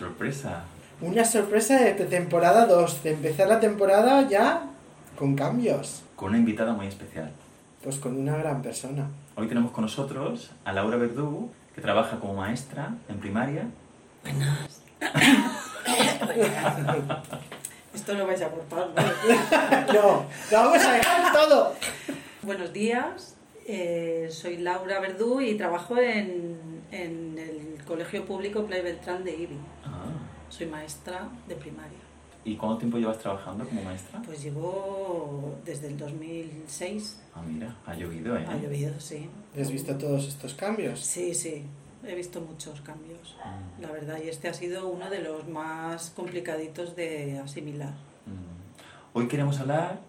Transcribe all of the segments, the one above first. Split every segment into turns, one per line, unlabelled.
sorpresa.
Una sorpresa de temporada 2, de empezar la temporada ya con cambios.
Con una invitada muy especial.
Pues con una gran persona.
Hoy tenemos con nosotros a Laura Verdú, que trabaja como maestra en primaria.
Buenas. Esto lo vais a cortar, ¿no?
No, lo vamos a dejar todo.
Buenos días, eh, soy Laura Verdú y trabajo en, en el Colegio Público Play Beltrán de Ibi.
Ah.
Soy maestra de primaria.
¿Y cuánto tiempo llevas trabajando como maestra?
Pues llevo desde el 2006.
Ah, mira, ha llovido, ¿eh?
Ha llovido, sí.
¿Has visto todos estos cambios?
Sí, sí. He visto muchos cambios,
Mm,
la verdad, y este ha sido uno de los más complicaditos de asimilar.
mm. Hoy queremos hablar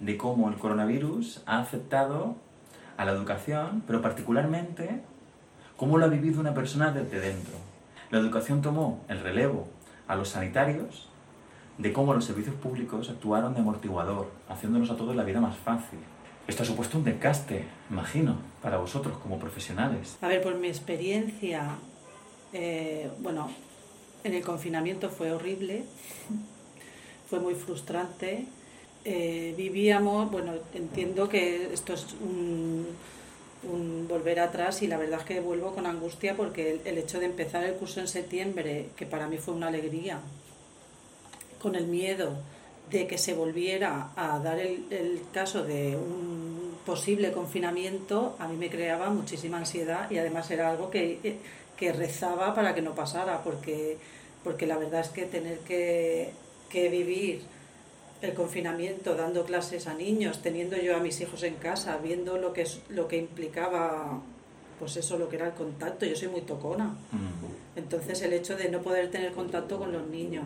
de cómo el coronavirus ha afectado a la educación, pero particularmente cómo lo ha vivido una persona desde dentro. La educación tomó el relevo a los sanitarios de cómo los servicios públicos actuaron de amortiguador, haciéndonos a todos la vida más fácil. Esto ha supuesto un desgaste, imagino, para vosotros como profesionales.
A ver, por mi experiencia, eh, bueno, en el confinamiento fue horrible, fue muy frustrante. Eh, vivíamos, bueno, entiendo que esto es un, un volver atrás y la verdad es que vuelvo con angustia porque el, hecho de empezar el curso en septiembre, que para mí fue una alegría, con el miedo de que se volviera a dar el, el caso de un posible confinamiento, a mí me creaba muchísima ansiedad y además era algo que, que rezaba para que no pasara, porque, porque la verdad es que tener que, que vivir el confinamiento, dando clases a niños, teniendo yo a mis hijos en casa, viendo lo que, es, lo que implicaba, pues eso, lo que era el contacto, yo soy muy tocona.
Mm.
Entonces el hecho de no poder tener contacto con los niños,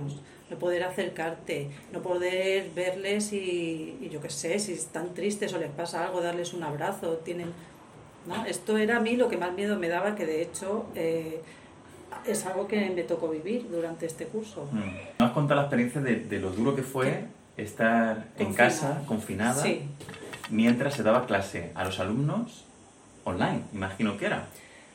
no poder acercarte, no poder verles y, y yo qué sé, si están tristes o les pasa algo, darles un abrazo, tienen... ¿no? Esto era a mí lo que más miedo me daba, que de hecho eh, es algo que me tocó vivir durante este curso.
Mm. ¿Me has contado la experiencia de, de lo duro que fue estar en casa, confinada,
Sí,
mientras se daba clase a los alumnos online, imagino que era?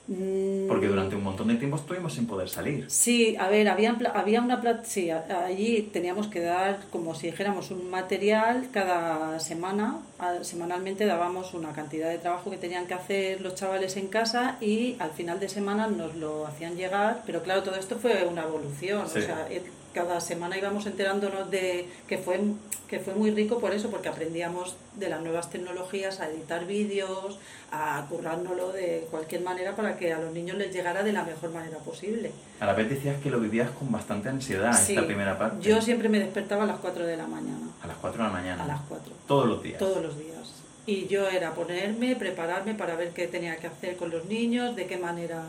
Mm,
Porque durante un montón de tiempo estuvimos sin poder salir.
Sí, a ver, había, había una sí, allí teníamos que dar, como si dijéramos, un material cada semana. Semanalmente dábamos una cantidad de trabajo que tenían que hacer los chavales en casa y al final de semana nos lo hacían llegar. Pero claro, todo esto fue una evolución.
Sí.
O sea, eh, cada semana íbamos enterándonos de que fue, que fue muy rico por eso, porque aprendíamos de las nuevas tecnologías a editar vídeos, a currárnoslo de cualquier manera para que a los niños les llegara de la mejor manera posible.
A la vez decías que lo vivías con bastante ansiedad
Sí,
esta primera parte.
Yo siempre me despertaba a las 4 de la mañana,
A las 4 de la mañana.
a las 4,
Todos los días.
todos los días. Y yo era ponerme, prepararme para ver qué tenía que hacer con los niños, de qué manera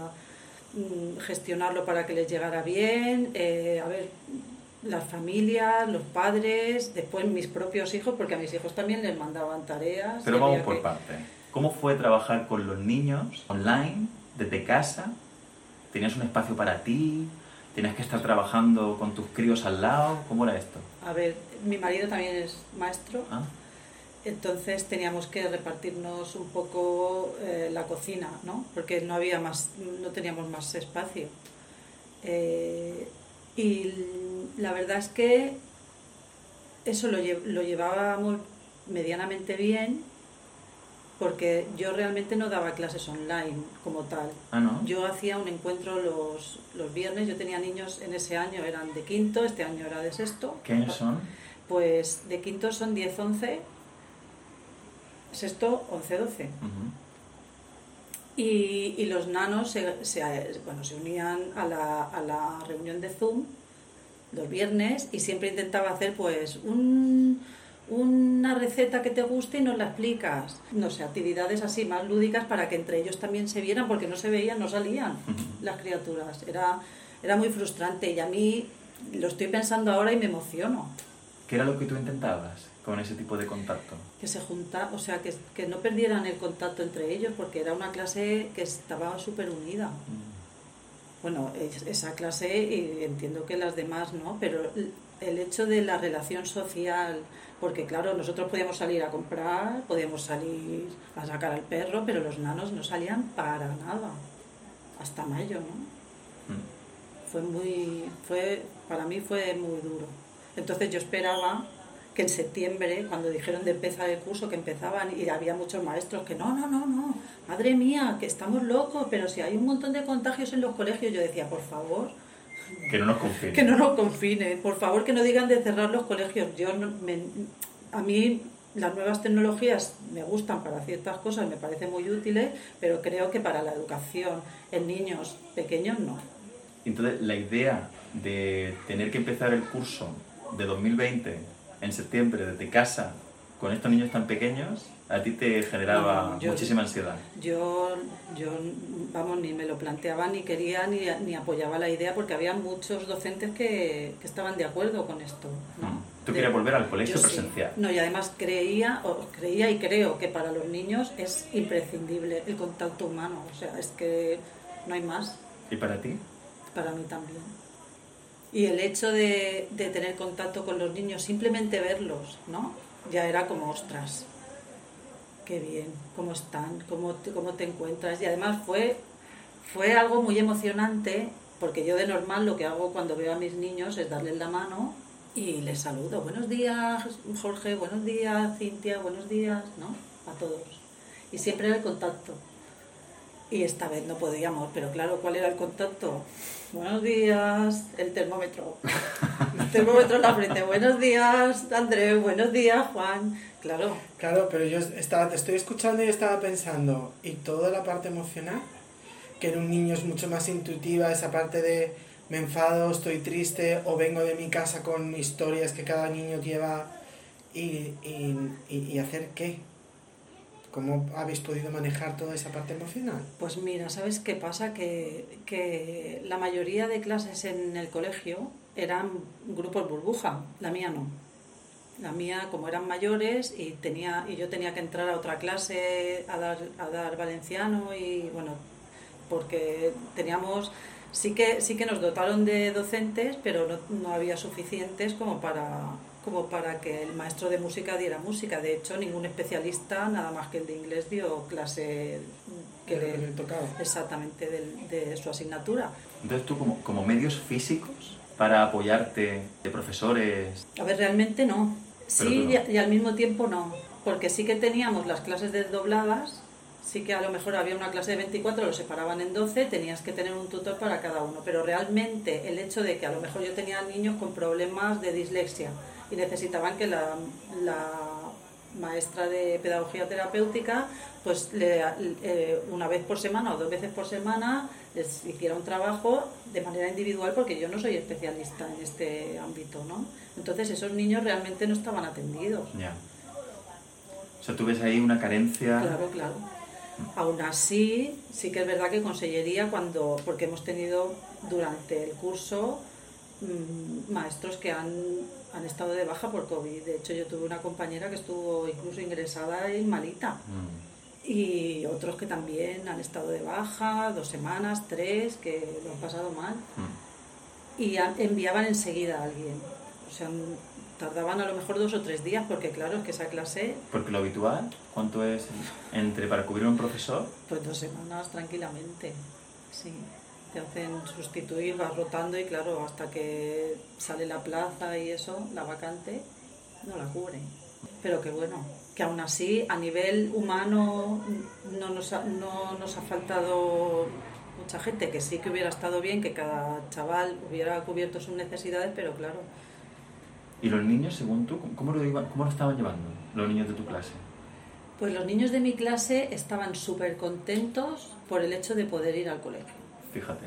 gestionarlo para que les llegara bien, eh, a ver las familias, los padres, después mis propios hijos, porque a mis hijos también les mandaban tareas.
Pero vamos por
que-
parte. ¿Cómo fue trabajar con los niños online, desde casa? ¿Tenías un espacio para ti? ¿Tenías que estar trabajando con tus críos al lado? ¿Cómo era esto?
A ver, mi marido también es maestro,
¿Ah?
Entonces teníamos que repartirnos un poco eh, la cocina, ¿no? Porque no había más, no teníamos más espacio. Eh, y la verdad es que eso lo, lle- lo llevábamos medianamente bien, porque yo realmente no daba clases online como tal.
Ah, ¿no?
Yo hacía un encuentro los, los viernes, yo tenía niños en ese año, eran de quinto, este año era de sexto.
¿Qué años son?
Pues de quinto son 10, 11, sexto 11, 12.
Ujú.
Y, y los nanos se, se- bueno, se unían a la, a la reunión de Zoom los viernes y siempre intentaba hacer pues un, una receta que te guste y nos la explicas. No sé, actividades así más lúdicas para que entre ellos también se vieran porque no se veían, no salían las criaturas. Era, era muy frustrante y a mí lo estoy pensando ahora y me emociono.
¿Qué era lo que tú intentabas con ese tipo de contacto?
que se junta, o sea, que, que no perdieran el contacto entre ellos, porque era una clase que estaba súper unida.
Mm.
Bueno, es- esa clase, y entiendo que las demás no, pero el- el hecho de la relación social, porque claro, nosotros podíamos salir a comprar, podíamos salir a sacar al perro, pero los nanos no salían para nada. hasta mayo, ¿no?
Mm.
Fue muy, fue, para mí fue muy duro. Entonces yo esperaba que en septiembre, cuando dijeron de empezar el curso, que empezaban, y había muchos maestros que no, no, no, no, madre mía, que estamos locos, pero si hay un montón de contagios en los colegios, yo decía, por favor,
Que no nos confíen.
que no nos confinen, por favor que no digan de cerrar los colegios. Yo no- me- a mí las nuevas tecnologías me gustan para ciertas cosas, me parecen muy útiles, pero creo que para la educación en niños pequeños no.
Entonces, la idea de tener que empezar el curso de 2020 en septiembre desde casa con estos niños tan pequeños, a ti te generaba
No, yo-
muchísima ansiedad.
Yo, yo, vamos, ni me lo planteaba, ni quería, ni, ni apoyaba la idea, porque había muchos docentes que, que estaban de acuerdo con esto. ¿no?
Tú querías volver al colegio
sí.
presencial.
No, y además creía, o creía y creo que para los niños es imprescindible el contacto humano. O sea, es que no hay más,
¿Y para ti?
para mí también. Y el hecho de, de tener contacto con los niños, simplemente verlos, ¿no? Ya era como, ostras, qué bien, cómo están, cómo te, cómo te encuentras. Y además fue, fue algo muy emocionante, porque yo de normal lo que hago cuando veo a mis niños es darles la mano y les saludo. Buenos días, Jorge, buenos días, Cintia, buenos días, ¿no? A todos. Y siempre era el contacto. Y esta vez no podíamos, pero claro, ¿cuál era el contacto? Buenos días, el termómetro. El termómetro en la frente. Buenos días, Andrés. Buenos días, Juan. Claro,
Claro, pero yo estaba, te estoy escuchando y estaba pensando, ¿y toda la parte emocional? Que en un niño es mucho más intuitiva esa parte de me enfado, estoy triste o vengo de mi casa con historias que cada niño lleva y, y, y- y hacer qué. ¿Cómo habéis podido manejar toda esa parte emocional?
Pues mira, ¿sabes qué pasa? Que, que la mayoría de clases en el colegio eran grupos burbuja, la mía no. La mía, como eran mayores y, tenía, y yo tenía que entrar a otra clase a dar, a dar valenciano y bueno, porque teníamos, sí que, sí que nos dotaron de docentes, pero no, no había suficientes como para, como para que el maestro de música diera música. De hecho, ningún especialista, nada más que el de inglés, dio clase que
De
le,
le tocaba.
exactamente del- de su asignatura.
Entonces tú como, como medios físicos para apoyarte de profesores...
A ver, realmente no.
Pero
Sí,
no.
y, a- y al mismo tiempo no. Porque sí que teníamos las clases desdobladas, sí que a lo mejor había una clase de 24, lo separaban en 12, tenías que tener un tutor para cada uno. Pero realmente el hecho de que a lo mejor yo tenía niños con problemas de dislexia y necesitaban que la, la maestra de pedagogía terapéutica, pues le- eh, una vez por semana o dos veces por semana les hiciera un trabajo de manera individual porque yo no soy especialista en este ámbito, ¿no? Entonces esos niños realmente no estaban atendidos.
Ya. O sea, tú ves ahí una carencia...
Claro, claro. Aún así, sí que es verdad que Consellería, cuando, porque hemos tenido durante el curso mm, maestros que han, han estado de baja por COVID. De hecho, yo tuve una compañera que estuvo incluso ingresada y malita.
Mm.
Y otros que también han estado de baja, dos semanas, tres, que lo han pasado mal.
Mm.
Y enviaban enseguida a alguien. O sea, tardaban a lo mejor dos o tres días, porque claro, es que esa clase,
Porque lo habitual, ¿cuánto es entre para cubrir un profesor?
pues dos semanas tranquilamente. Sí. Te hacen sustituir, vas rotando y claro, hasta que sale la plaza y eso, la vacante, no la cubre. Pero que bueno, que aún así a nivel humano no nos ha, no nos ha faltado mucha gente, que sí que hubiera estado bien que cada chaval hubiera cubierto sus necesidades, pero claro,
¿Y los niños, según tú, cómo lo, iban- cómo lo estaban llevando los niños de tu clase?
Pues los niños de mi clase estaban súper contentos por el hecho de poder ir al colegio.
Fíjate.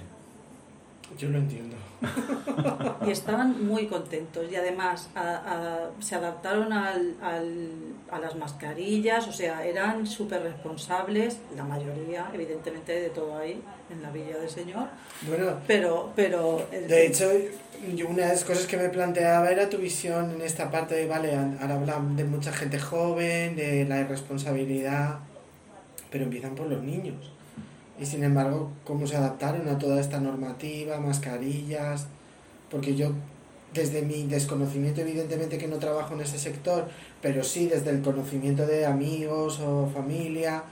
Yo lo entiendo.
Y estaban muy contentos y además a- a- se adaptaron al- al- a las mascarillas, o sea, eran súper responsables, la mayoría, evidentemente, de todo ahí, en la Villa del Señor,
Bueno,
pero... pero el-
De hecho, una de las cosas que me planteaba era tu visión en esta parte de, vale, ahora hablan de mucha gente joven, de la irresponsabilidad, pero empiezan por los niños. Y sin embargo, ¿cómo se adaptaron a toda esta normativa, mascarillas? Porque yo, desde mi desconocimiento, evidentemente que no trabajo en ese sector, pero sí desde el conocimiento de amigos o familia,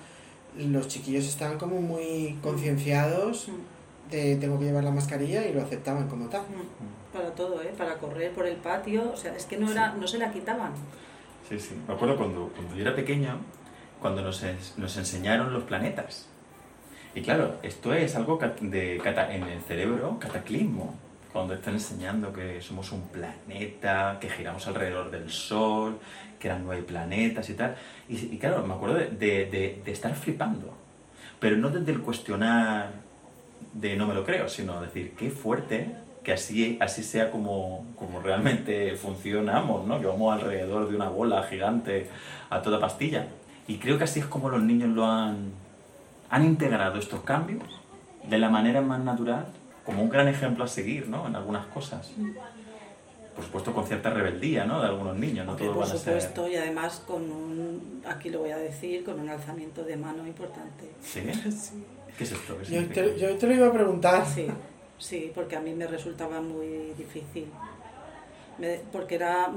los chiquillos están como muy concienciados
Mm.
de tengo que llevar la mascarilla y lo aceptaban como tal.
Mm, Para todo, ¿eh? Para correr por el patio, o sea, es que no, era, no se la quitaban.
Sí, sí. Me acuerdo cuando, cuando yo era pequeño, cuando nos, nos enseñaron los planetas. Y claro, esto es algo de cata- en el cerebro cataclismo. Cuando están enseñando que somos un planeta, que giramos alrededor del Sol, que eran nueve planetas y tal. Y, y claro, me acuerdo de, de- de- de estar flipando. Pero no desde el cuestionar de no me lo creo, sino decir, qué fuerte que así, así sea como, como realmente funcionamos, ¿no? Que vamos alrededor de una bola gigante a toda pastilla. Y creo que así es como los niños lo han, han integrado estos cambios de la manera más natural, como un gran ejemplo a seguir, ¿no? En algunas cosas. Por supuesto, con cierta rebeldía, ¿no? De algunos niños, no
por
van a ser...
supuesto, y además con un, aquí lo voy a decir, con un alzamiento de mano importante.
¿Sí? ¿Qué es esto? ¿Qué
Yo te, yo te lo iba a preguntar.
Sí, sí, porque a mí me resultaba muy difícil. Me- porque era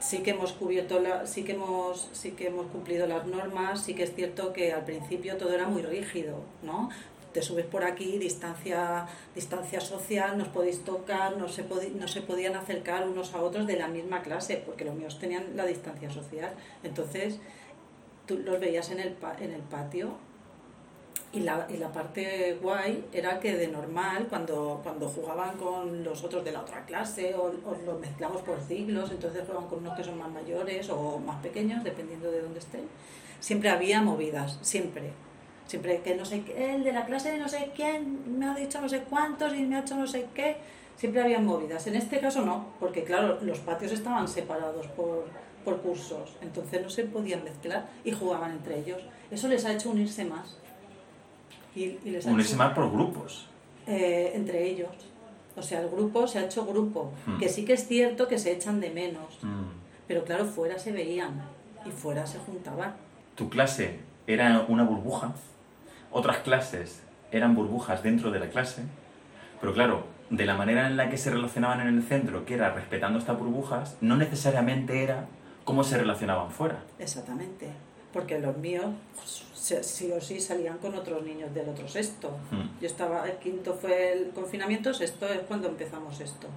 sí que hemos cubierto la, sí que hemos sí que hemos cumplido las normas, sí que es cierto que al principio todo era muy rígido, ¿no? Te subes por aquí, distancia, distancia social, nos podéis tocar, no se, no se podían acercar unos a otros de la misma clase, porque los míos tenían la distancia social. Entonces, tú los veías en el, en el patio y la, y la parte guay era que de normal, cuando, cuando jugaban con los otros de la otra clase, o, los mezclamos por siglos, entonces juegan con unos que son más mayores o más pequeños, dependiendo de dónde estén, siempre había movidas, siempre. Siempre que no sé el de la clase de no sé quién me ha dicho no sé cuántos y me ha hecho no sé qué, siempre había movidas. En este caso no, porque claro, los patios estaban separados por, por cursos, entonces no se podían mezclar y jugaban entre ellos. Eso les ha hecho unirse más. Y, y les ha
Unirse más por grupos.
eh, entre ellos. O sea, el grupo se ha hecho grupo,
Hmm.
que sí que es cierto que se echan de menos,
Mm.
pero claro, fuera se veían y fuera se juntaban.
tu clase era una burbuja, otras clases eran burbujas dentro de la clase, pero claro, de la manera en la que se relacionaban en el centro, que era respetando estas burbujas, no necesariamente era cómo se relacionaban fuera.
Exactamente. Porque los míos se- sí o sí salían con otros niños del otro sexto.
Mm.
Yo estaba, el quinto fue el confinamiento, sexto es cuando empezamos esto.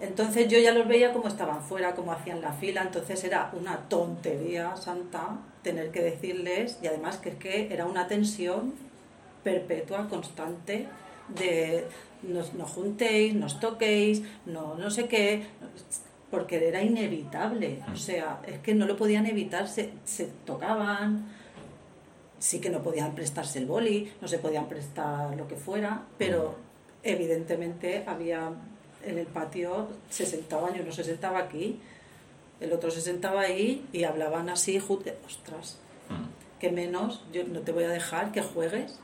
Entonces yo ya los veía como estaban fuera, como hacían la fila, entonces era una tontería santa tener que decirles, y además que es que era una tensión perpetua, constante, de nos, no juntéis, nos toquéis, no, no sé qué, porque era inevitable, o sea, es que no lo podían evitar, se, se tocaban, sí que no podían prestarse el boli, no se podían prestar lo que fuera, pero evidentemente había en el patio, se sentaban, yo no se sentaba aquí, el otro se sentaba ahí y hablaban así, ostras,
Mm.
que menos, yo no te voy a dejar que juegues.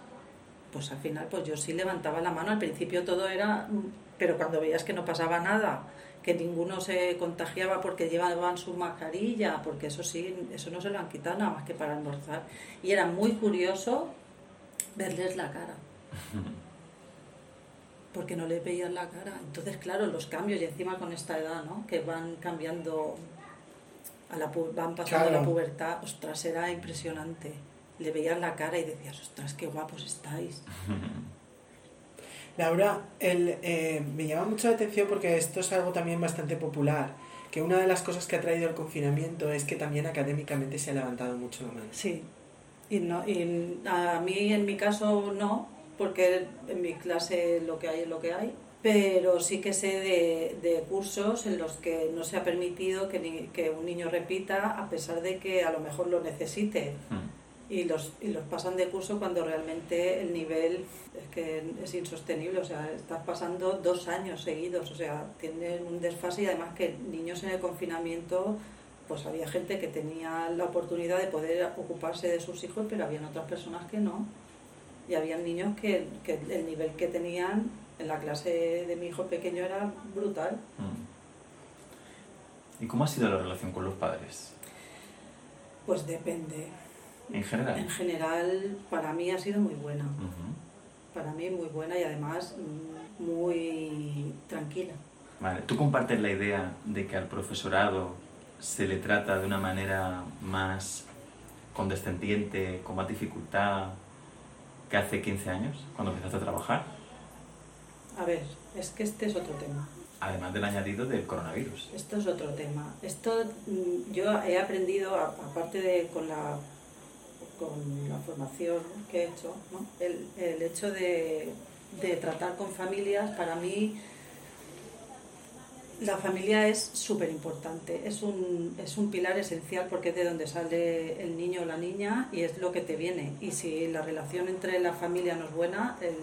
Pues al final, pues yo sí levantaba la mano, al principio todo era, mm, pero cuando veías que no pasaba nada, que ninguno se contagiaba porque llevaban su mascarilla, porque eso sí, eso no se lo han quitado nada más que para almorzar. Y era muy curioso verles la cara. Porque no les veías la cara. Entonces, claro, los cambios, y encima con esta edad, ¿no? Que van cambiando, a la, pu- van pasando
Claro.
la pubertad, ostras, era impresionante. Le veías la cara y decías, ostras, qué guapos estáis.
Laura, el, eh, me llama mucho la atención porque esto es algo también bastante popular, que una de las cosas que ha traído el confinamiento es que también académicamente se ha levantado mucho la mano.
Sí. Y, no, y a mí, en mi caso, no, porque en mi clase lo que hay es lo que hay. Pero sí que sé de, de cursos en los que no se ha permitido que, ni- que un niño repita a pesar de que a lo mejor lo necesite.
Mm.
Y los, y los pasan de curso cuando realmente el nivel es que es insostenible, o sea, estás pasando dos años seguidos, o sea, tienen un desfase y además que niños en el confinamiento, pues había gente que tenía la oportunidad de poder ocuparse de sus hijos, pero habían otras personas que no. Y había niños que, que el nivel que tenían en la clase de mi hijo pequeño era brutal.
Mm. ¿Y cómo ha sido la relación con los padres?
Pues depende.
En general.
En general, para mí ha sido muy buena.
Ujú.
para mí muy buena y además mm, muy tranquila.
Vale, ¿tú compartes la idea de que al profesorado se le trata de una manera más condescendiente, con más dificultad que hace 15 años, cuando empezaste a trabajar?
A ver, es que este es otro tema.
Además del añadido del coronavirus.
Esto es otro tema. Esto mm, yo he aprendido, aparte de con la, con la formación que he hecho, ¿no? el, el hecho de, de tratar con familias, para mí la familia es súper importante, es un, es un pilar esencial porque es de donde sale el niño o la niña y es lo que te viene. Y si la relación entre la familia no es buena, el,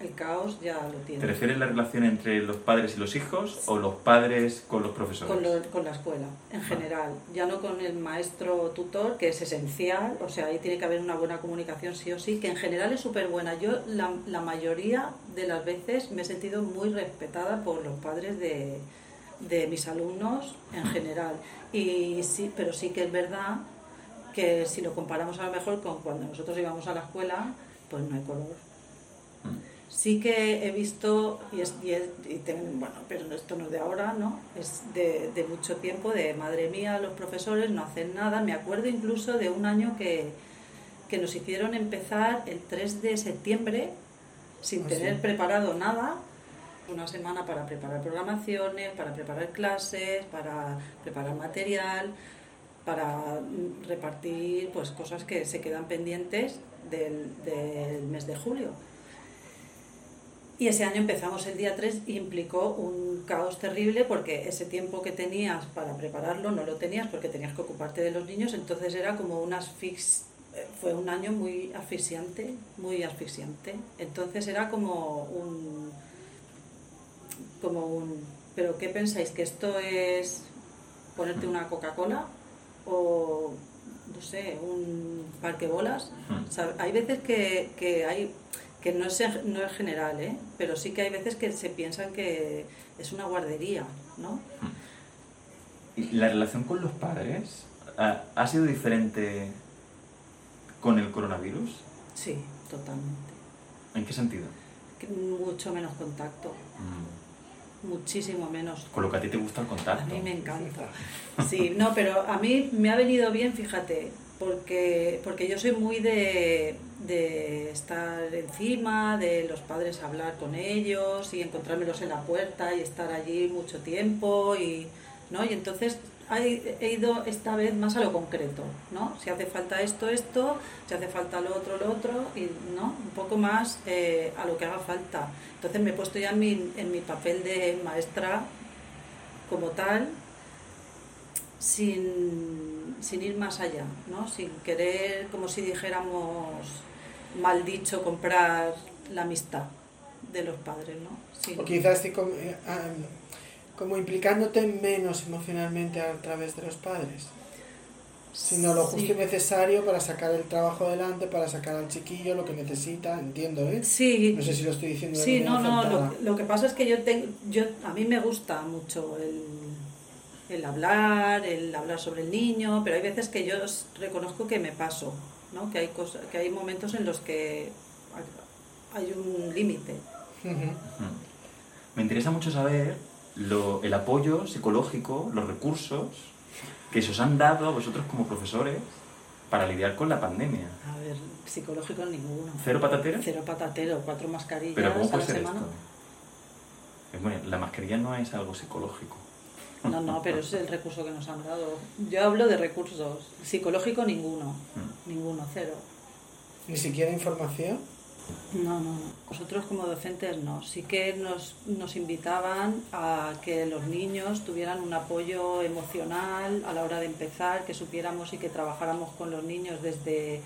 el caos ya lo
¿Te
tiene.
refieres a la relación entre los padres y los hijos o los padres con los profesores?
Con, lo- con la escuela, en general. Ya no con el maestro tutor, que es esencial, o sea, ahí tiene que haber una buena comunicación sí o sí, que en general es súper buena. Yo la, la mayoría de las veces me he sentido muy respetada por los padres de, de mis alumnos en general. Y sí, pero sí que es verdad que si lo comparamos a lo mejor con cuando nosotros íbamos a la escuela, pues no hay color.
Mm.
Sí que he visto, y, es, y, es- y ten- bueno, pero esto no es de ahora, ¿no? Es de, de mucho tiempo, de madre mía, los profesores no hacen nada. Me acuerdo incluso de un año que, que nos hicieron empezar el 3 de septiembre sin
Ah,
tener preparado nada. Una semana para preparar programaciones, para preparar clases, para preparar material, para repartir pues cosas que se quedan pendientes del, del mes de julio. Y ese año empezamos el día 3 y implicó un caos terrible porque ese tiempo que tenías para prepararlo no lo tenías porque tenías que ocuparte de los niños, entonces era como un asfix eh, fue un año muy asfixiante, muy asfixiante. Entonces era como un como un pero ¿qué pensáis que esto es ponerte una Coca-Cola o no sé, un parque bolas? O sea, hay veces que, que hay que no es, no es general, ¿eh? pero sí que hay veces que se piensan que es una guardería, ¿no?
¿Y la relación con los padres ha, ha sido diferente con el coronavirus?
Sí, totalmente.
¿En qué sentido?
Que Mucho menos contacto,
Mm.
muchísimo menos.
Con lo que a ti te gusta el
A
contacto.
mí me encanta. Sí, no, pero a mí me ha venido bien, fíjate, porque, porque yo soy muy de, de estar encima, de los padres hablar con ellos y encontrármelos en la puerta y estar allí mucho tiempo y, ¿no? y entonces he, ido esta vez más a lo concreto, ¿no? Si hace falta esto, esto, si hace falta lo otro, lo otro, y ¿no? un poco más eh, a lo que haga falta. Entonces me he puesto ya en mi, en mi papel de maestra como tal, sin, sin ir más allá, ¿no? sin querer, como si dijéramos, mal dicho, comprar la amistad de los padres. ¿no? Sin-
O quizás sí como, eh, como implicándote menos emocionalmente a través de los padres. Sino lo justo
Sí.
y necesario para sacar el trabajo adelante, para sacar al chiquillo lo que necesita, entiendo, ¿eh?
Sí,
No sé si lo estoy diciendo de
Sí, no, no, lo, lo que pasa es que yo tengo, yo, a mí me gusta mucho el, el hablar, el hablar sobre el niño, pero hay veces que yo reconozco que me paso, ¿no? que, hay cosas, que hay momentos en los que hay- un límite.
Me interesa mucho saber lo- el apoyo psicológico, los recursos que se os han dado a vosotros como profesores para lidiar con la pandemia.
A ver, psicológico ninguno.
¿Cero patatero?
Cero patatero, cuatro mascarillas
Pero ¿cómo
a la
ser
semana.
esto? Bueno, la mascarilla no es algo psicológico.
No, no, pero es el recurso que nos han dado. Yo hablo de recursos. Psicológico ninguno.
Mm.
Ninguno, cero.
Ni siquiera información.
No, no, no. Nosotros como docentes no. Sí que nos, nos invitaban a que los niños tuvieran un apoyo emocional a la hora de empezar, que supiéramos y que trabajáramos con los niños desde,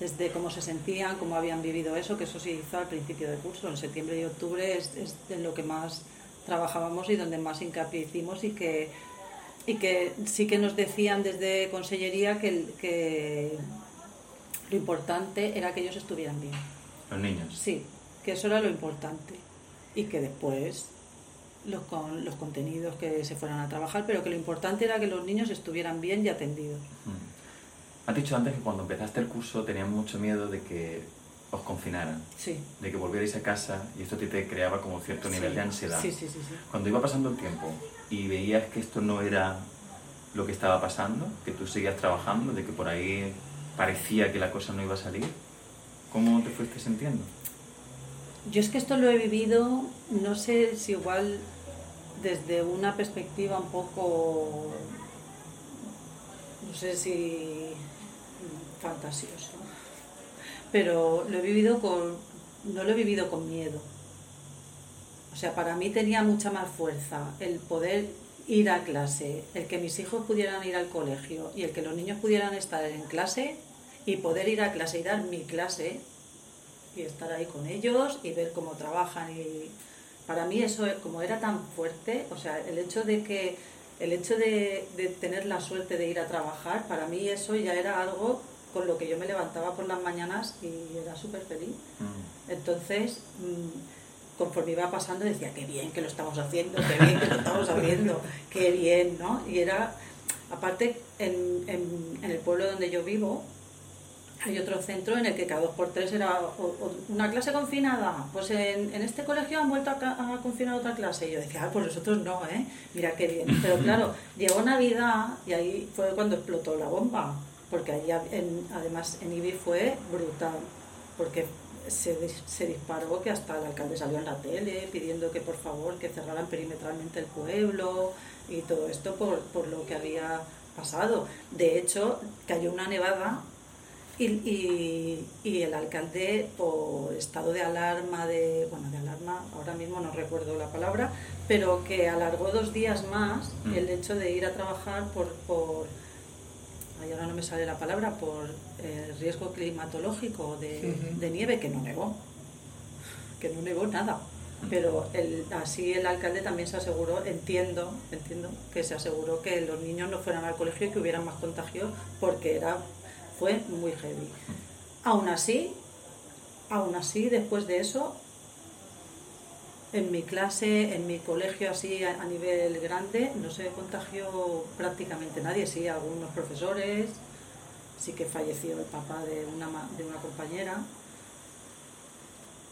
desde cómo se sentían, cómo habían vivido eso, que eso se hizo al principio de curso. En septiembre y octubre es, es en lo que más trabajábamos y donde más hincapié hicimos y que, y que sí que nos decían desde Consellería que, que lo importante era que ellos estuvieran bien.
Los niños.
Sí, que eso era lo importante. Y que después los, con, los contenidos que se fueran a trabajar, pero que lo importante era que los niños estuvieran bien y atendidos.
Mm. Has dicho antes que cuando empezaste el curso tenías mucho miedo de que os confinaran,
Sí.
de que volvierais a casa y esto te creaba como cierto nivel
sí.
de ansiedad.
Sí, sí, sí, sí.
Cuando iba pasando el tiempo y veías que esto no era lo que estaba pasando, que tú seguías trabajando, de que por ahí parecía que la cosa no iba a salir, ¿cómo te fuiste sintiendo?
Yo es que esto lo he vivido, no sé si igual desde una perspectiva un poco, no sé si fantasioso, pero lo he vivido con, no lo he vivido con miedo. O sea, para mí tenía mucha más fuerza el poder ir a clase, el que mis hijos pudieran ir al colegio y el que los niños pudieran estar en clase y poder ir a clase y dar mi clase y estar ahí con ellos y ver cómo trabajan y para mí eso como era tan fuerte, o sea, el hecho de que el hecho de, tener la suerte de ir a trabajar, para mí eso ya era algo con lo que yo me levantaba por las mañanas y era súper feliz. Mm. Entonces, mm, conforme iba pasando decía, qué bien que lo estamos haciendo, qué bien que lo estamos haciendo, qué bien, ¿no? Y era, aparte, en, en, en el pueblo donde yo vivo, hay otro centro en el que cada dos por tres era una clase confinada. Pues en, este colegio han vuelto a, confinar otra clase. Y yo decía, ah, pues nosotros no, ¿eh? Mira qué bien. Pero claro, llegó Navidad y ahí fue cuando explotó la bomba. Porque ahí, además, en IBI fue brutal. Porque se, se disparó que hasta el alcalde salió en la tele pidiendo que por favor que cerraran perimetralmente el pueblo y todo esto por, por lo que había pasado. De hecho, cayó una nevada y, y, el alcalde, por estado de alarma, de, bueno, de alarma, ahora mismo no recuerdo la palabra, pero que alargó dos días más mm. el hecho de ir a trabajar por, por ahora no me sale la palabra, por el riesgo climatológico de, de nieve, que no negó, que no negó nada. Pero el, así el alcalde también se aseguró, entiendo, entiendo, que se aseguró que los niños no fueran al colegio y que hubieran más contagios porque era fue muy heavy. Aún así, aún así, después de eso, en mi clase, en mi colegio así a, nivel grande, no se contagió prácticamente nadie, sí, algunos profesores, sí que falleció el papá de una, de una compañera.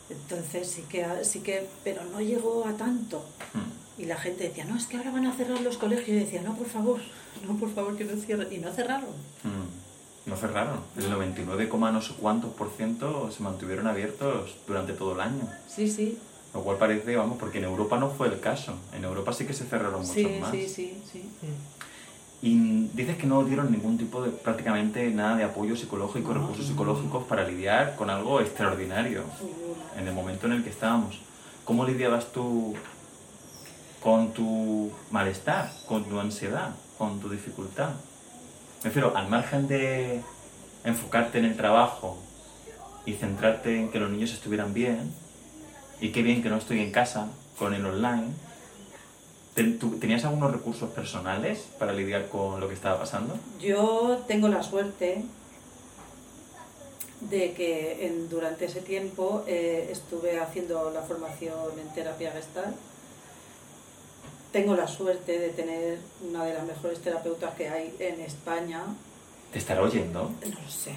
Entonces sí que, sí que, pero no llegó a tanto. Hmm. Y la gente decía, no, es que ahora van a cerrar los colegios. Y decía, no, por favor, no, por favor, que no cierren. Y no cerraron. Hmm.
No cerraron. El 99, no sé cuántos por ciento se mantuvieron abiertos durante todo el año.
Sí, sí.
Lo cual parece, vamos, porque en Europa no fue el caso. En Europa sí que se cerraron muchos más.
Sí, sí, sí.
Y dices que no dieron ningún tipo de, prácticamente nada de apoyo psicológico, recursos psicológicos para lidiar con algo extraordinario en el momento en el que estábamos. ¿Cómo lidiabas tú con tu malestar, con tu ansiedad, con tu dificultad? Me refiero, al margen de enfocarte en el trabajo y centrarte en que los niños estuvieran bien, y qué bien que no estoy en casa con el online, ¿tenías algunos recursos personales para lidiar con lo que estaba pasando?
Yo tengo la suerte de que en, durante ese tiempo eh, estuve haciendo la formación en terapia gestal tengo la suerte de tener una de las mejores terapeutas que hay en España.
¿Te estará oyendo?
No lo sé.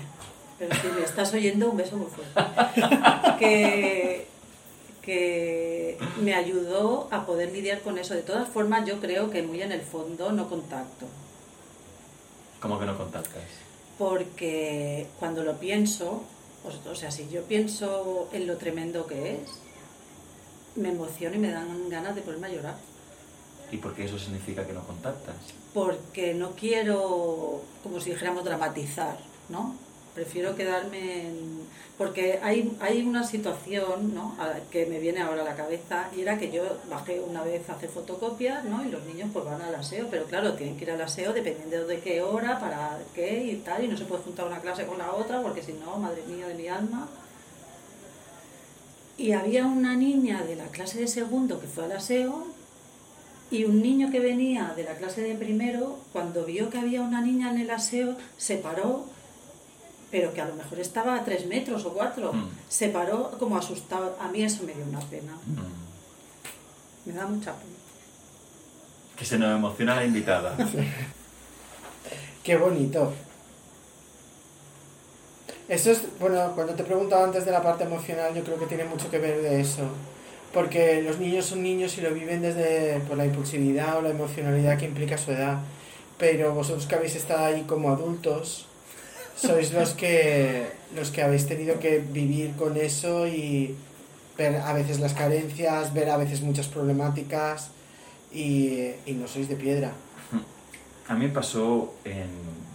Pero si me estás oyendo, un beso muy fuerte. que, que me ayudó a poder lidiar con eso. De todas formas, yo creo que muy en el fondo no contacto.
¿Cómo que no contactas?
Porque cuando lo pienso, o sea, si yo pienso en lo tremendo que es, me emociono y me dan ganas de ponerme a llorar.
¿Y por qué eso significa que no contactas?
Porque no quiero, como si dijéramos, dramatizar, ¿no? Prefiero quedarme en... Porque hay, hay una situación ¿no? que me viene ahora a la cabeza y era que yo bajé una vez a hacer fotocopias ¿no? y los niños pues van al aseo, pero claro, tienen que ir al aseo dependiendo de qué hora, para qué y tal, y no se puede juntar una clase con la otra porque si no, madre mía de mi alma. Y había una niña de la clase de segundo que fue al aseo y un niño que venía de la clase de primero, cuando vio que había una niña en el aseo, se paró, pero que a lo mejor estaba a tres metros o cuatro. Mm. Se paró como asustado. A mí eso me dio una pena. Mm. Me da mucha pena.
Que se nos emociona la invitada.
Qué bonito. Eso es, bueno, cuando te he preguntado antes de la parte emocional, yo creo que tiene mucho que ver de eso porque los niños son niños y lo viven desde por la impulsividad o la emocionalidad que implica su edad. Pero vosotros que habéis estado ahí como adultos, sois los que, los que habéis tenido que vivir con eso y, ver a veces las carencias, ver a veces muchas problemáticas y, y no sois de piedra.
A mí pasó en...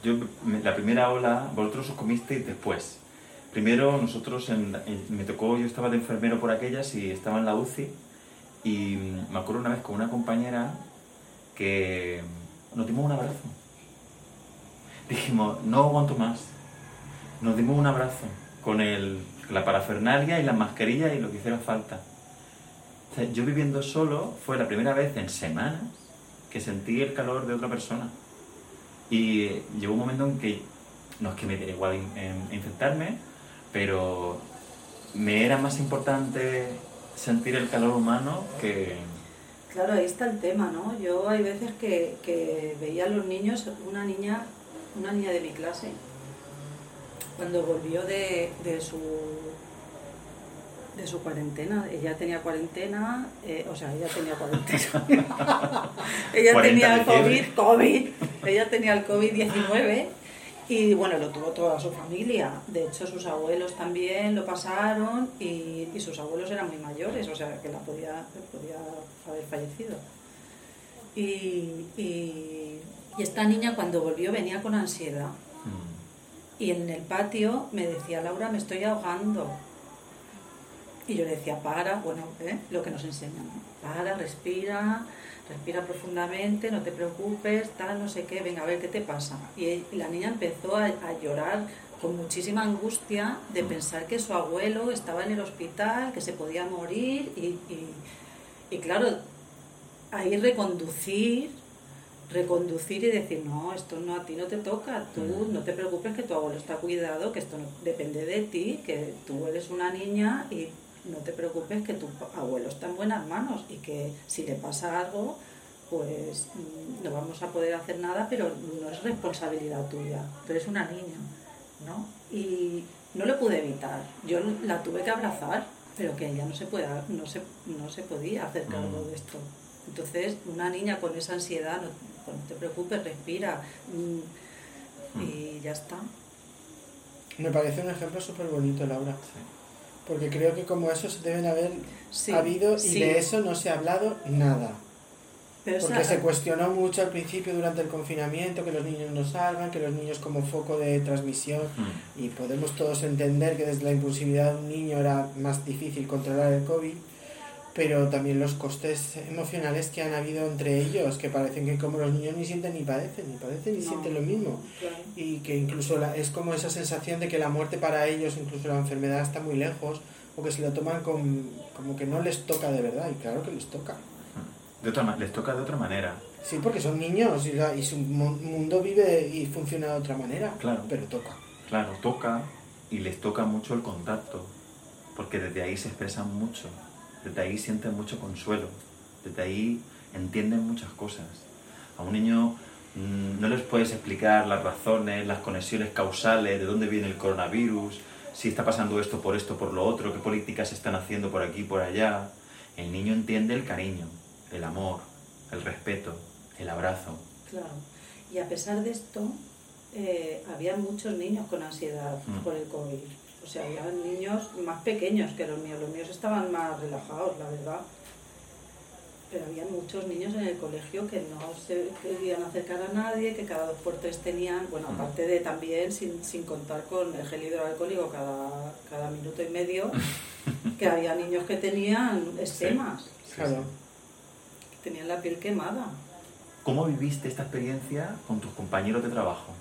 Yo, la primera ola, vosotros os comisteis después. Primero nosotros, en- en- me tocó, yo estaba de enfermero por aquellas y estaba en la UCI y me acuerdo una vez con una compañera que nos dimos un abrazo. Dijimos, no aguanto más. Nos dimos un abrazo con la parafernalia y las mascarillas y lo que hiciera falta. Yo viviendo solo fue la primera vez en semanas que sentí el calor de otra persona. Y llegó un momento en que, no es que me diera igual infectarme, pero me era más importante sentir el calor humano que...
Claro, ahí está el tema, ¿no? Yo hay veces que, que veía a los niños, una niña, una niña de mi clase, cuando volvió de, de su de su cuarentena, ella tenía cuarentena, eh, o sea, ella tenía cuarentena, ella
40
tenía el COVID. COVID, ella tenía el COVID-19 y bueno, lo tuvo toda su familia, de hecho sus abuelos también lo pasaron y, y sus abuelos eran muy mayores, o sea, que la podía, podía haber fallecido. Y, y, y esta niña cuando volvió venía con ansiedad
mm,
y en el patio me decía, Laura, me estoy ahogando. Y yo le decía, para, bueno, ¿eh? lo que nos enseñan, ¿no? para, respira, respira profundamente, no te preocupes, tal, no sé qué, venga, a ver qué te pasa. Y, la niña empezó a, a llorar con muchísima angustia de pensar que su abuelo estaba en el hospital, que se podía morir y, y, y claro, ahí reconducir reconducir y decir, no, esto no a ti no te toca, tú no te preocupes que tu abuelo está cuidado, que esto no depende de ti, que tú eres una niña y no te preocupes que tu abuelo está en buenas manos y que si le pasa algo, pues mm, no vamos a poder hacer nada, pero no es responsabilidad tuya, tú eres una niña, ¿no? Y no lo pude evitar, yo la tuve que abrazar, pero que ella no se, pueda, no se, no se podía hacer cargo
Mm.
de esto. Entonces, una niña con esa ansiedad, no, no te preocupes, respira mm, y ya está.
Me parece un ejemplo súper bonito, Laura.
sí.
Porque creo que como eso se deben haber
Sí,
habido y
sí.
de eso no se ha hablado nada.
Pero
Porque
esa-
se cuestionó mucho al principio durante el confinamiento que los niños no salgan, que los niños como foco de transmisión
Mm,
y podemos todos entender que desde la impulsividad de un niño era más difícil controlar el COVID, pero también los costes emocionales que han habido entre ellos, que parecen que como los niños ni sienten ni padecen, ni padecen ni
No.
sienten lo mismo.
Claro.
Y que incluso la- es como esa sensación de que la muerte para ellos, incluso la enfermedad está muy lejos, o que se lo toman con, como que no les toca de verdad, y claro que les toca.
De otra, ma- les toca de otra manera.
Sí, porque son niños y, la- y su mu- mundo vive y funciona de otra manera,
Claro.
pero toca.
Claro, toca y les toca mucho el contacto, porque desde ahí se expresan mucho, desde ahí sienten mucho consuelo, desde ahí entienden muchas cosas. A un niño mm, no les puedes explicar las razones, las conexiones causales, de dónde viene el coronavirus, si está pasando esto por esto, por lo otro, qué políticas se están haciendo por aquí, por allá. El niño entiende el cariño, el amor, el respeto, el abrazo.
Claro. Y a pesar de esto, eh, había muchos niños con ansiedad
Mm.
por el COVID. O sea, había niños más pequeños que los míos. Los míos estaban más relajados, la verdad. Pero había muchos niños en el colegio que no se querían acercar a nadie, que cada dos por tres tenían, bueno, aparte de también, sin, sin contar con el gel hidroalcohólico cada, cada minuto y medio, que había niños que tenían esquemas,
Sí, sí.
Claro.
que tenían la piel quemada.
¿Cómo viviste esta experiencia con tus compañeros de trabajo?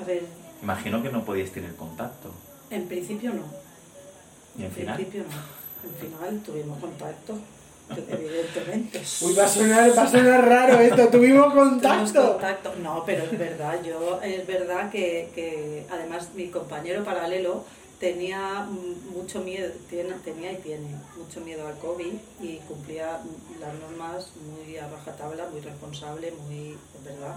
A ver,
Imagino que no podíais tener contacto.
En principio no.
Y en
En
final.
principio no. Al final tuvimos contacto, evidentemente.
Uy, va a sonar, va a sonar raro esto, tuvimos contacto.
contacto. No, pero es verdad, yo es verdad que, que además mi compañero paralelo tenía mucho miedo, tenía y tiene mucho miedo al COVID y cumplía las normas muy a rajatabla, muy responsable, muy, es verdad.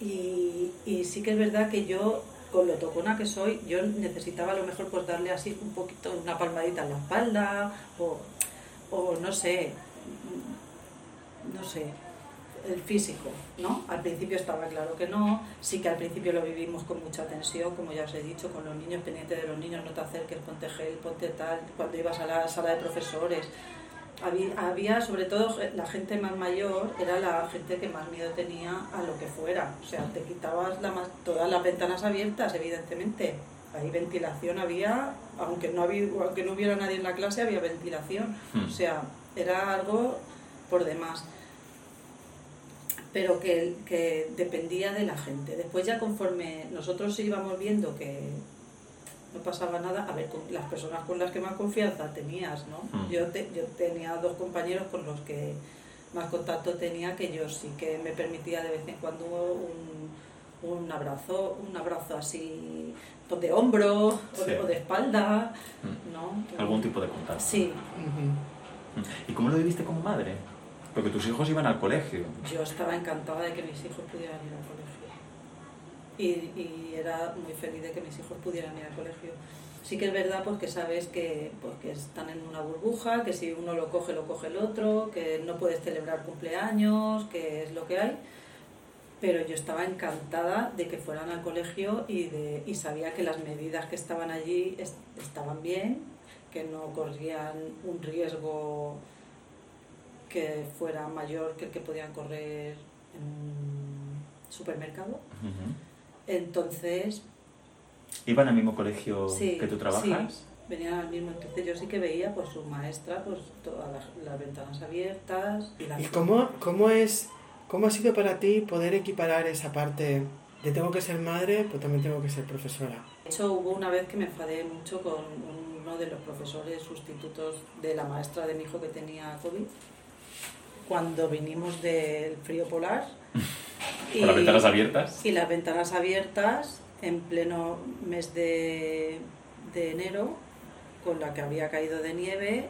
Y, y sí que es verdad que yo, con lo tocona que soy, yo necesitaba a lo mejor pues darle así un poquito, una palmadita en la espalda, o, o no sé, no sé. el físico, ¿no? Al principio estaba claro que no, sí que al principio lo vivimos con mucha tensión, como ya os he dicho, con los niños, pendiente de los niños, no te acerques, ponte gel, ponte tal, cuando ibas a la sala de profesores. Había, había sobre todo la gente más mayor, era la gente que más miedo tenía a lo que fuera, o sea, te quitabas la, todas las ventanas abiertas, evidentemente, ahí ventilación había, aunque no, había, aunque no hubiera nadie en la clase, había ventilación. Hmm. O sea, era algo por demás. Pero que, que dependía de la gente. Después ya conforme nosotros íbamos viendo que no pasaba nada, a ver, con las personas con las que más confianza tenías, ¿no? Hmm. Yo, yo tenía dos compañeros con los que más contacto tenía que yo sí que me permitía de vez en cuando un, un abrazo, un abrazo así de hombro o, de, espalda, mm. ¿no?
Algún tipo de contacto.
Sí.
¿Y cómo lo viviste como madre? Porque tus hijos iban al colegio.
Yo estaba encantada de que mis hijos pudieran ir al colegio. Y, era muy feliz de que mis hijos pudieran ir al colegio. Sí que es verdad pues, que sabes que, pues, que están en una burbuja, que si uno lo coge, lo coge el otro, que no puedes celebrar cumpleaños, que es lo que hay pero yo estaba encantada de que fueran al colegio y, de, y sabía que las medidas que estaban allí estaban bien, que no corrían un riesgo que fuera mayor que el que podían correr en un supermercado. Entonces...
¿Iban al mismo colegio que tú trabajas?
Sí, venían al mismo. Entonces yo sí que veía pues su maestra, pues todas las, ventanas abiertas.
¿Y, ¿Y cómo, cómo es ¿Cómo ha sido para ti poder equiparar esa parte de tengo que ser madre, pero también tengo que ser profesora?
De hecho, hubo una vez que me enfadé mucho con uno de los profesores sustitutos de la maestra de mi hijo que tenía COVID, cuando vinimos del frío polar.
¿Con las ventanas abiertas?
Y las ventanas abiertas en pleno mes de, de enero, con la que había caído de nieve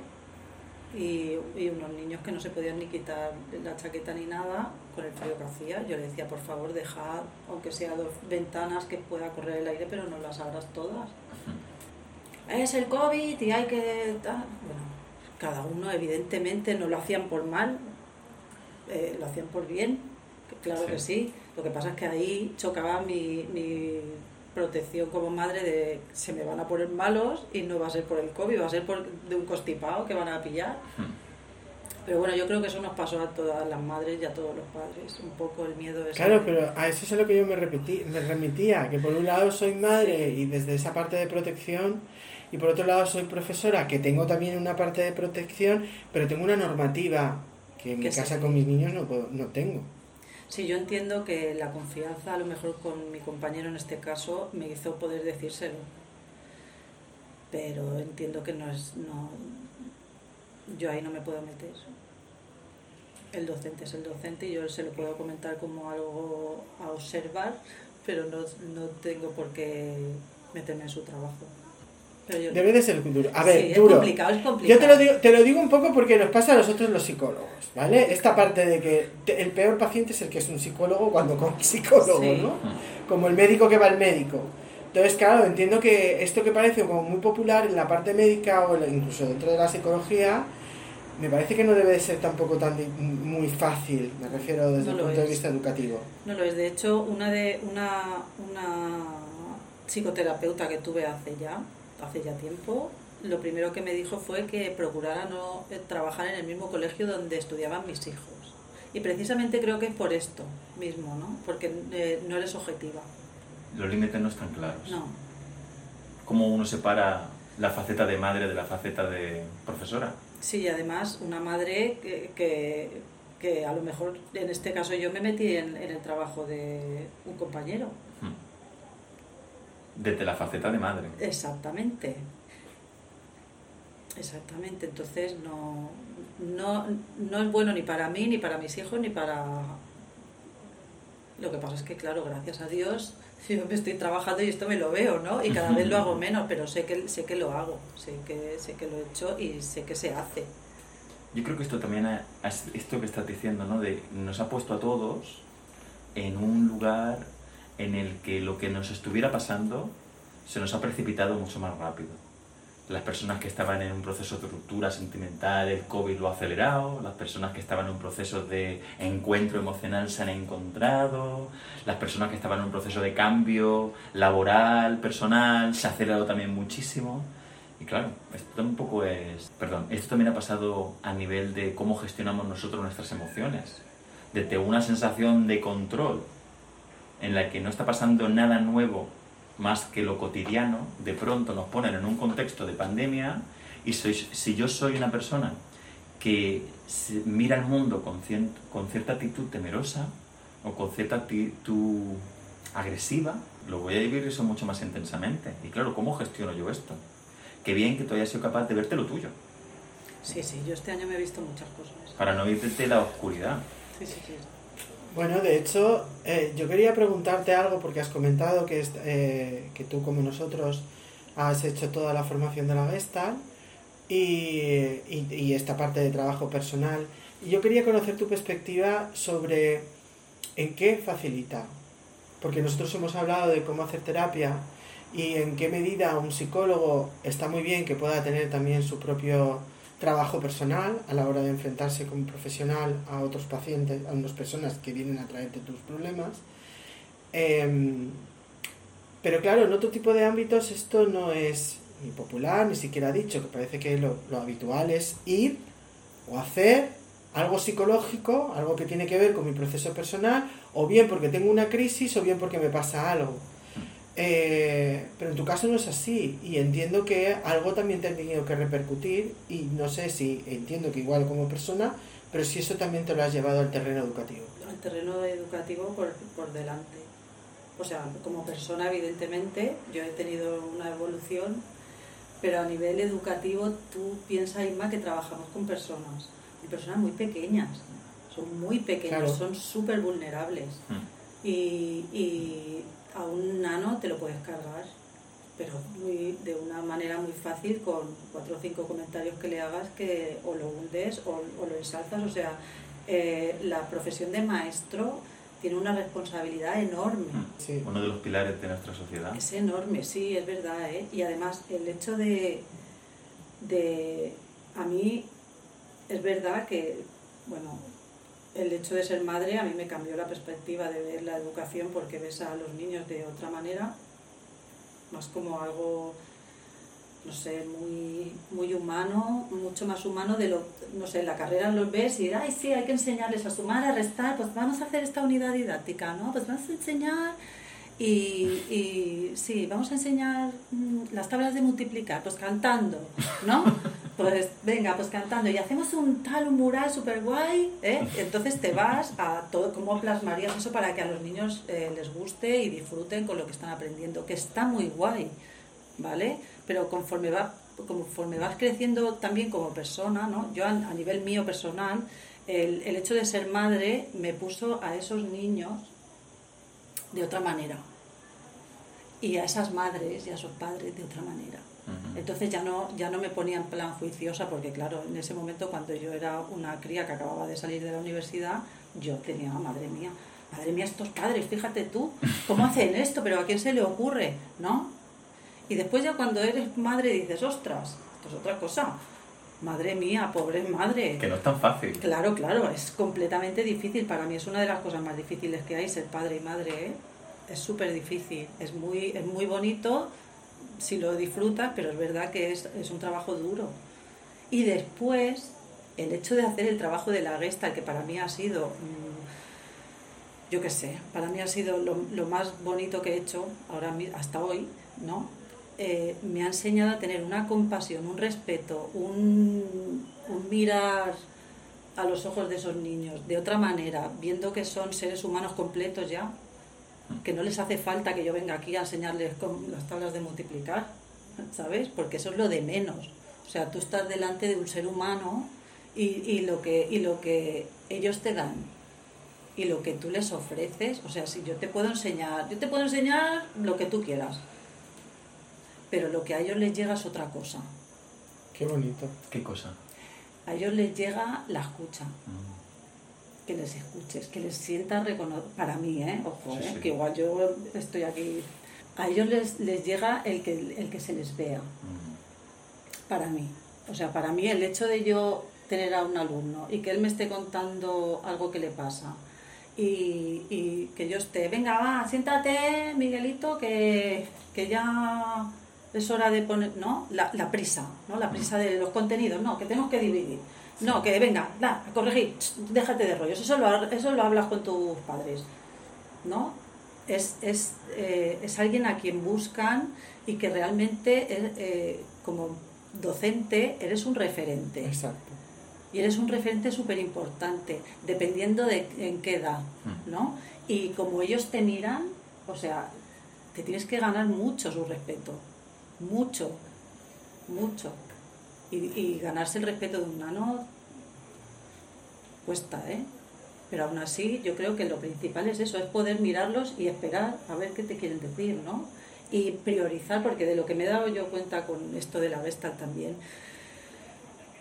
y, y, unos niños que no se podían ni quitar la chaqueta ni nada con el frío que hacía. Yo le decía, por favor, deja, aunque sea dos ventanas, que pueda correr el aire, pero no las abras todas. Es el COVID y hay que... Bueno, cada uno evidentemente no lo hacían por mal, eh, lo hacían por bien, claro que sí. Lo que pasa es que ahí chocaba mi, mi protección como madre de se me van a poner malos y no va a ser por el COVID, va a ser por de un constipado que van a pillar. Pero bueno, yo creo que eso nos pasó a todas las madres y a todos los padres, un poco el miedo de
Claro, pero a eso es a lo que yo me, repetí, me remitía, que por un lado soy madre y desde esa parte de protección, y por otro lado soy profesora, que tengo también una parte de protección, pero tengo una normativa que en mi casa con mis niños no, puedo, no tengo.
Sí, yo entiendo que la confianza, a lo mejor con mi compañero en este caso, me hizo poder decírselo. Pero entiendo que no es. No, yo ahí no me puedo meter. El docente es el docente y yo se lo puedo comentar como algo a observar, pero no, no tengo por qué meterme en su trabajo.
Debe de ser duro. A ver, duro.
Es complicado, es complicado.
Yo te lo, digo, te lo digo un poco porque nos pasa a nosotros los psicólogos, ¿vale? Esta parte de que el peor paciente es el que es un psicólogo cuando con psicólogo, ¿no? Como el médico que va al médico. Entonces, claro, entiendo que esto que parece como muy popular en la parte médica o incluso dentro de la psicología, me parece que no debe de ser tampoco tan muy fácil, me refiero desde el punto de vista educativo.
No lo es, de hecho, una de una, una psicoterapeuta que tuve hace ya, hace ya tiempo, lo primero que me dijo fue que procurara no eh, trabajar en el mismo colegio donde estudiaban mis hijos. Y precisamente creo que es por esto mismo, ¿no? Porque eh, no eres objetiva.
Los límites no están claros.
No.
¿Cómo uno separa la faceta de madre de la faceta de profesora?
Sí, y además una madre que, que, a lo mejor en este caso yo me metí en, en el trabajo de un compañero
desde la faceta de madre.
Exactamente. Exactamente. Entonces no, no, no es bueno ni para mí, ni para mis hijos, ni para... Lo que pasa es que, claro, gracias a Dios, yo me estoy trabajando y esto me lo veo, ¿no? Y cada vez lo hago menos, pero sé que, sé que lo hago, sé que, sé que lo he hecho y sé que se hace.
Yo creo que esto también, esto que estás diciendo, ¿no? De, nos ha puesto a todos en un lugar en el que lo que nos estuviera pasando se nos ha precipitado mucho más rápido. las personas que estaban en un proceso de ruptura sentimental, el COVID lo ha acelerado, las personas que estaban en un proceso de encuentro emocional se han encontrado, las personas que estaban en un proceso de cambio laboral, personal, se ha acelerado también muchísimo. Y claro, esto tampoco es... Perdón, esto también ha pasado a nivel de cómo gestionamos nosotros nuestras emociones. Desde una sensación de control en la que no está pasando nada nuevo más que lo cotidiano, de pronto nos ponen en un contexto de pandemia y soy, si yo soy una persona que mira el mundo con, con cierta actitud temerosa o con cierta actitud agresiva, lo voy a vivir eso mucho más intensamente. Y claro, ¿cómo gestiono yo esto? Qué bien que tú hayas sido capaz de verte lo tuyo.
Sí, sí, yo este año me he visto muchas cosas.
Para no verte la oscuridad.
Sí, sí, sí.
Bueno, de hecho, eh, yo quería preguntarte algo porque has comentado que, eh, que tú como nosotros has hecho toda la formación de la Gestalt y, y, esta parte de trabajo personal. Y yo quería conocer tu perspectiva sobre en qué facilita. Porque nosotros hemos hablado de cómo hacer terapia y en qué medida un psicólogo está muy bien que pueda tener también su propio trabajo personal a la hora de enfrentarse como profesional a otros pacientes, a unas personas que vienen a traerte tus problemas. Em, pero claro, en otro tipo de ámbitos esto no es ni popular, ni siquiera dicho, que parece que lo, lo habitual es ir o hacer algo psicológico, algo que tiene que ver con mi proceso personal, o bien porque tengo una crisis, o bien porque me pasa algo. Eh, pero en tu caso no es así y entiendo que algo también te ha tenido que repercutir y no sé si entiendo que igual como persona, pero si eso también te lo has llevado al terreno educativo.
Al terreno educativo por, por delante. O sea, como persona evidentemente yo he tenido una evolución, pero a nivel educativo tú piensas, Isma, que trabajamos con personas, y personas muy pequeñas, son muy pequeñas, son súper vulnerables. Mm. Y, y a un nano te lo puedes cargar, pero muy, de una manera muy fácil con cuatro o cinco comentarios que le hagas que o lo hundes o, lo ensalzas. O sea, eh, la profesión de maestro tiene una responsabilidad enorme.
Mm, uno de los pilares de nuestra sociedad.
Es enorme, sí, es verdad. ¿eh? Y además el hecho de, de... A mí es verdad que, bueno, el hecho de ser madre a mí me cambió la perspectiva de ver la educación porque ves a los niños de otra manera, más como algo, no sé, muy, muy humano, mucho más humano de lo, no sé, en la carrera los ves y, ay, sí, hay que enseñarles a sumar, a restar, pues vamos a hacer esta unidad didáctica, ¿no? Pues vamos a enseñar y, y, sí, vamos a enseñar mm, las tablas de multiplicar, pues cantando, ¿no? Pues venga, pues cantando y hacemos un tal, un mural súper guay, ¿eh? Entonces te vas a todo, cómo plasmarías eso para que a los niños eh, les guste y disfruten con lo que están aprendiendo, que está muy guay, ¿vale? Pero conforme, va, conforme vas creciendo también como persona, ¿no? Yo a, a nivel mío personal, el, el hecho de ser madre me puso a esos niños de otra manera y a esas madres y a esos padres de otra manera. Entonces ya no, ya no me ponía en plan juiciosa porque claro, en ese momento cuando yo era una cría que acababa de salir de la universidad, yo tenía, madre mía, madre mía, estos padres, fíjate tú, ¿cómo hacen esto? Pero ¿a quién se le ocurre? ¿No? Y después ya cuando eres madre dices, ostras, esto es otra cosa. Madre mía, pobre madre.
Que no es tan fácil.
Claro, claro, es completamente difícil. Para mí es una de las cosas más difíciles que hay, ser padre y madre, ¿eh? es súper difícil, es muy, es muy bonito si lo disfrutas, pero es verdad que es, un trabajo duro. Y después, el hecho de hacer el trabajo de la gesta, que para mí ha sido, mm, yo qué sé, para mí ha sido lo, más bonito que he hecho ahora hasta hoy, ¿no? Eh, me ha enseñado a tener una compasión, un respeto, un mirar a los ojos de esos niños de otra manera, viendo que son seres humanos completos ya, que no les hace falta que yo venga aquí a enseñarles con las tablas de multiplicar, ¿sabes? Porque eso es lo de menos. O sea, tú estás delante de un ser humano y, y, lo, que, y lo que ellos te dan y lo que tú les ofreces, o sea, si yo te puedo enseñar, yo te puedo enseñar lo que tú quieras, pero lo que a ellos les llega es otra cosa.
Qué bonito.
¿Qué cosa?
A ellos les llega la escucha. Mm que les escuches, que les sientas reconocido. Para mí, ¿eh? Ojo, ¿eh? que igual yo estoy aquí. A ellos les, les llega el que, el que se les vea. para mí. O sea, para mí el hecho de yo tener a un alumno y que él me esté contando algo que le pasa y, y que yo esté, venga, va, siéntate, Miguelito, que, que ya es hora de poner, ¿no? La, la prisa, ¿no? La prisa de los contenidos, no, que tenemos que dividir. No, que venga, da, corregir, déjate de rollos, eso lo, eso lo hablas con tus padres, ¿no? Es, es, eh, es alguien a quien buscan y que realmente, eh, como docente, eres un referente.
Exacto.
Y eres un referente súper importante, dependiendo de en qué edad, ¿no? Y como ellos te miran, o sea, te tienes que ganar mucho su respeto, mucho, mucho. Y, y ganarse el respeto de un nano cuesta, ¿eh? Pero aún así yo creo que lo principal es eso, es poder mirarlos y esperar a ver qué te quieren decir, ¿no? Y priorizar, porque de lo que me he dado yo cuenta con esto de la Vestal también,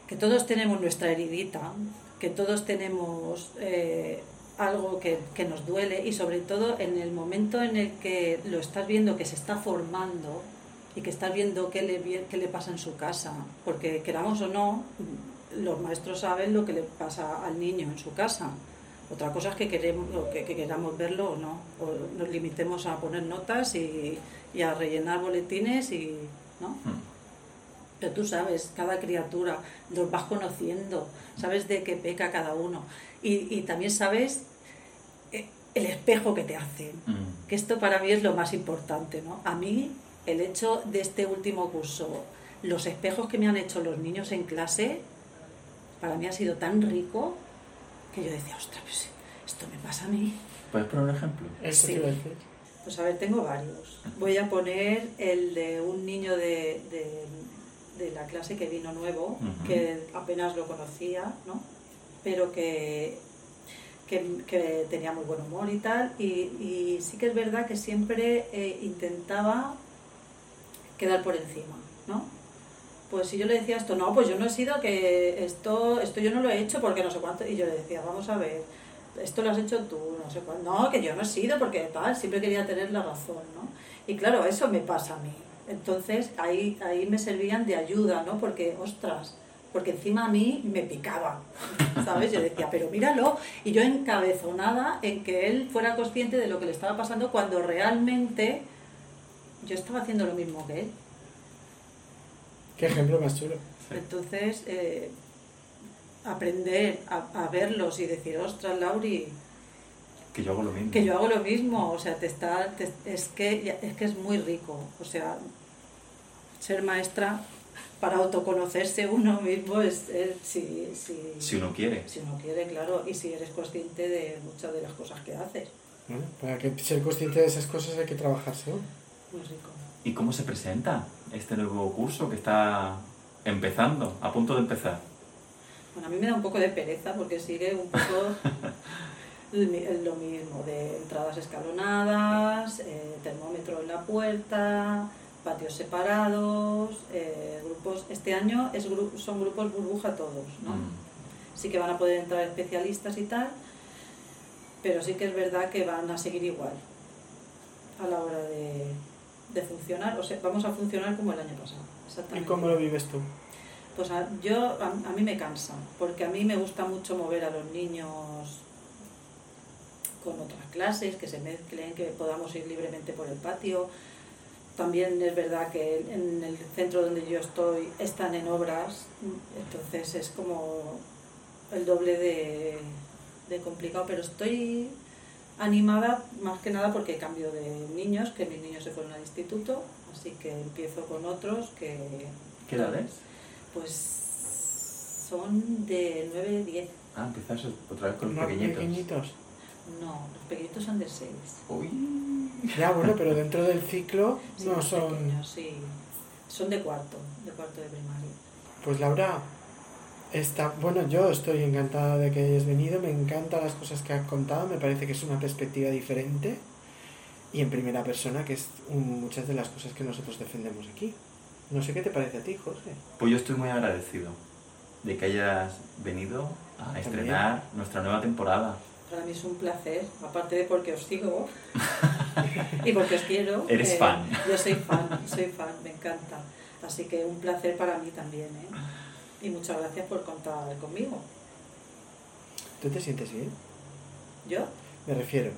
que todos tenemos nuestra heridita, que todos tenemos eh, algo que, que, nos duele y sobre todo en el momento en el que lo estás viendo que se está formando y que estás viendo qué le, qué le pasa en su casa, porque queramos o no, los maestros saben lo que le pasa al niño en su casa. Otra cosa es que, queremos, que, que queramos verlo o no, o nos limitemos a poner notas y, y a rellenar boletines y... ¿no?
Hmm.
Pero tú sabes, cada criatura, los vas conociendo, sabes de qué peca cada uno. Y, y también sabes eh, el espejo que te hacen,
Mm.
que esto para mí es lo más importante. ¿no? A mí, el hecho de este último curso, los espejos que me han hecho los niños en clase, para mí ha sido tan rico que yo decía, ostras, pues esto me pasa a mí.
¿Puedes poner un ejemplo?
Eso
Sí.
te iba a decir.
Pues a ver, tengo varios. Voy a poner el de un niño de, de, de la clase que vino nuevo, que apenas lo conocía, ¿no? Pero que, que, que tenía muy buen humor y tal. Y, y sí que es verdad que siempre eh, intentaba quedar por encima, ¿no? Pues si yo le decía esto, no, pues yo no he sido que esto, esto yo no lo he hecho porque no sé cuánto. Y yo le decía, vamos a ver, esto lo has hecho tú, no sé cuánto. No, que yo no he sido porque tal, siempre quería tener la razón, ¿no? Y claro, eso me pasa a mí. Entonces ahí, ahí me servían de ayuda, ¿no? Porque, ostras, porque encima a mí me picaba, ¿sabes? Yo decía, pero míralo. Y yo encabezonada en que él fuera consciente de lo que le estaba pasando cuando realmente yo estaba haciendo lo mismo que él.
Qué ejemplo más chulo.
Entonces, eh, aprender a, a verlos y decir, ostras, Lauri,
Que yo hago lo mismo.
que yo hago lo mismo, o sea, te está, te- es, que, ya- es que es muy rico, o sea, ser maestra para autoconocerse uno mismo es, es si, si,
Si uno quiere.
si uno quiere, claro, y si eres consciente de muchas de las cosas que haces,
Bueno, para que ser consciente de esas cosas hay que trabajarse. ¿no?
Muy rico.
¿Y cómo se presenta este nuevo curso que está empezando, a punto de empezar?
Bueno, a mí me da un poco de pereza porque sigue un poco lo mismo, de entradas escalonadas, eh, termómetro en la puerta, patios separados, eh, grupos. Este año es gru- son grupos burbuja todos, ¿no?
Mm.
Sí que van a poder entrar especialistas y tal, pero sí que es verdad que van a seguir igual a la hora de, de funcionar. O sea, vamos a funcionar como el año pasado.
¿Y
Exactamente.
cómo lo vives tú?
Pues a, yo, a, a mí me cansa, porque a mí me gusta mucho mover a los niños con otras clases, que se mezclen, que podamos ir libremente por el patio. También es verdad que en el centro donde yo estoy están en obras, entonces es como el doble de, de complicado, pero estoy animada más que nada porque cambio de niños, que mis niños se fueron al instituto, así que empiezo con otros que
¿Qué edades?
pues son de 9, 10.
Ah, empiezas otra vez con los pequeñitos.
pequeñitos.
No, los pequeñitos son de 6.
Uy.
Ya, bueno, pero dentro del ciclo
Sí,
no son...
pequeños, sí. Son de cuarto, de cuarto de primaria.
Pues Laura, está... bueno, yo estoy encantada de que hayas venido, me encantan las cosas que has contado, me parece que es una perspectiva diferente y en primera persona, que es un- muchas de las cosas que nosotros defendemos aquí. No sé qué te parece a ti, Jorge.
Pues yo estoy muy agradecido de que hayas venido a estrenar nuestra nueva temporada.
Para mí es un placer, aparte de porque os sigo y porque os quiero.
Eres fan.
Yo soy fan, soy fan, me encanta. Así que un placer para mí también, ¿eh? Y muchas gracias por contar conmigo.
¿Tú te sientes bien?
¿Yo?
Me refiero,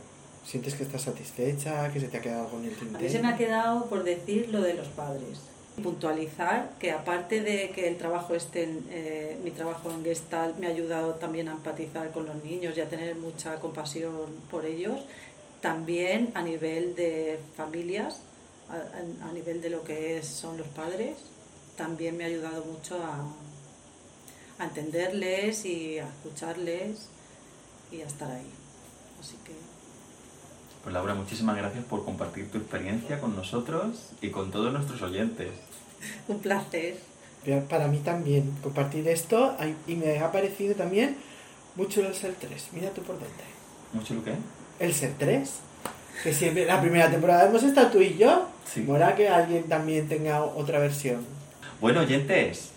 ¿sientes que estás satisfecha, que se te ha quedado algo en el
A
tintero?
mí se me ha quedado por decir lo de los padres. Puntualizar que aparte de que el trabajo este, eh, mi trabajo en Gestalt me ha ayudado también a empatizar con los niños y a tener mucha compasión por ellos, también a nivel de familias, a, a- a nivel de lo que es- son los padres, también me ha ayudado mucho a, a entenderles y a escucharles y a estar ahí. Así que
Pues Laura, muchísimas gracias por compartir tu experiencia con nosotros y con todos nuestros oyentes.
un placer.
Para mí también, compartir esto y me ha parecido también mucho el ser 3. Mira tú por dónde.
¿Mucho lo que?
El ser 3. Que siempre, la primera temporada hemos estado tú y yo.
Sí.
Mola que alguien también tenga otra versión.
Bueno, oyentes,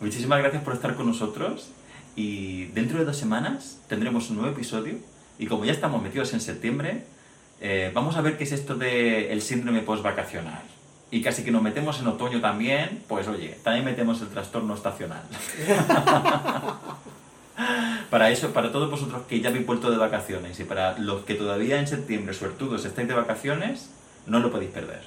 muchísimas gracias por estar con nosotros y dentro de dos semanas tendremos un nuevo episodio y como ya estamos metidos en septiembre, eh, vamos a ver qué es esto del síndrome post-vacacional. Y casi que nos metemos en otoño también, pues oye, también metemos el trastorno estacional. para eso, para todos vosotros que ya habéis vuelto de vacaciones y para los que todavía en septiembre, suertudos, estáis de vacaciones, no lo podéis perder.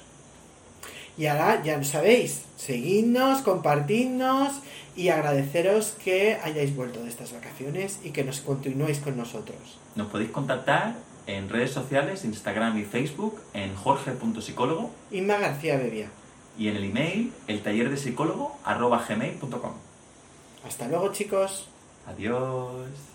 Y ahora ya lo sabéis, seguidnos, compartidnos y agradeceros que hayáis vuelto de estas vacaciones y que nos continuéis con nosotros.
Nos podéis contactar en redes sociales, Instagram y Facebook, en jorge.psicólogo
Inma García Bebia.
y en el email eltallerdepsicólogo arroba gmail.com.
Hasta luego chicos.
Adiós.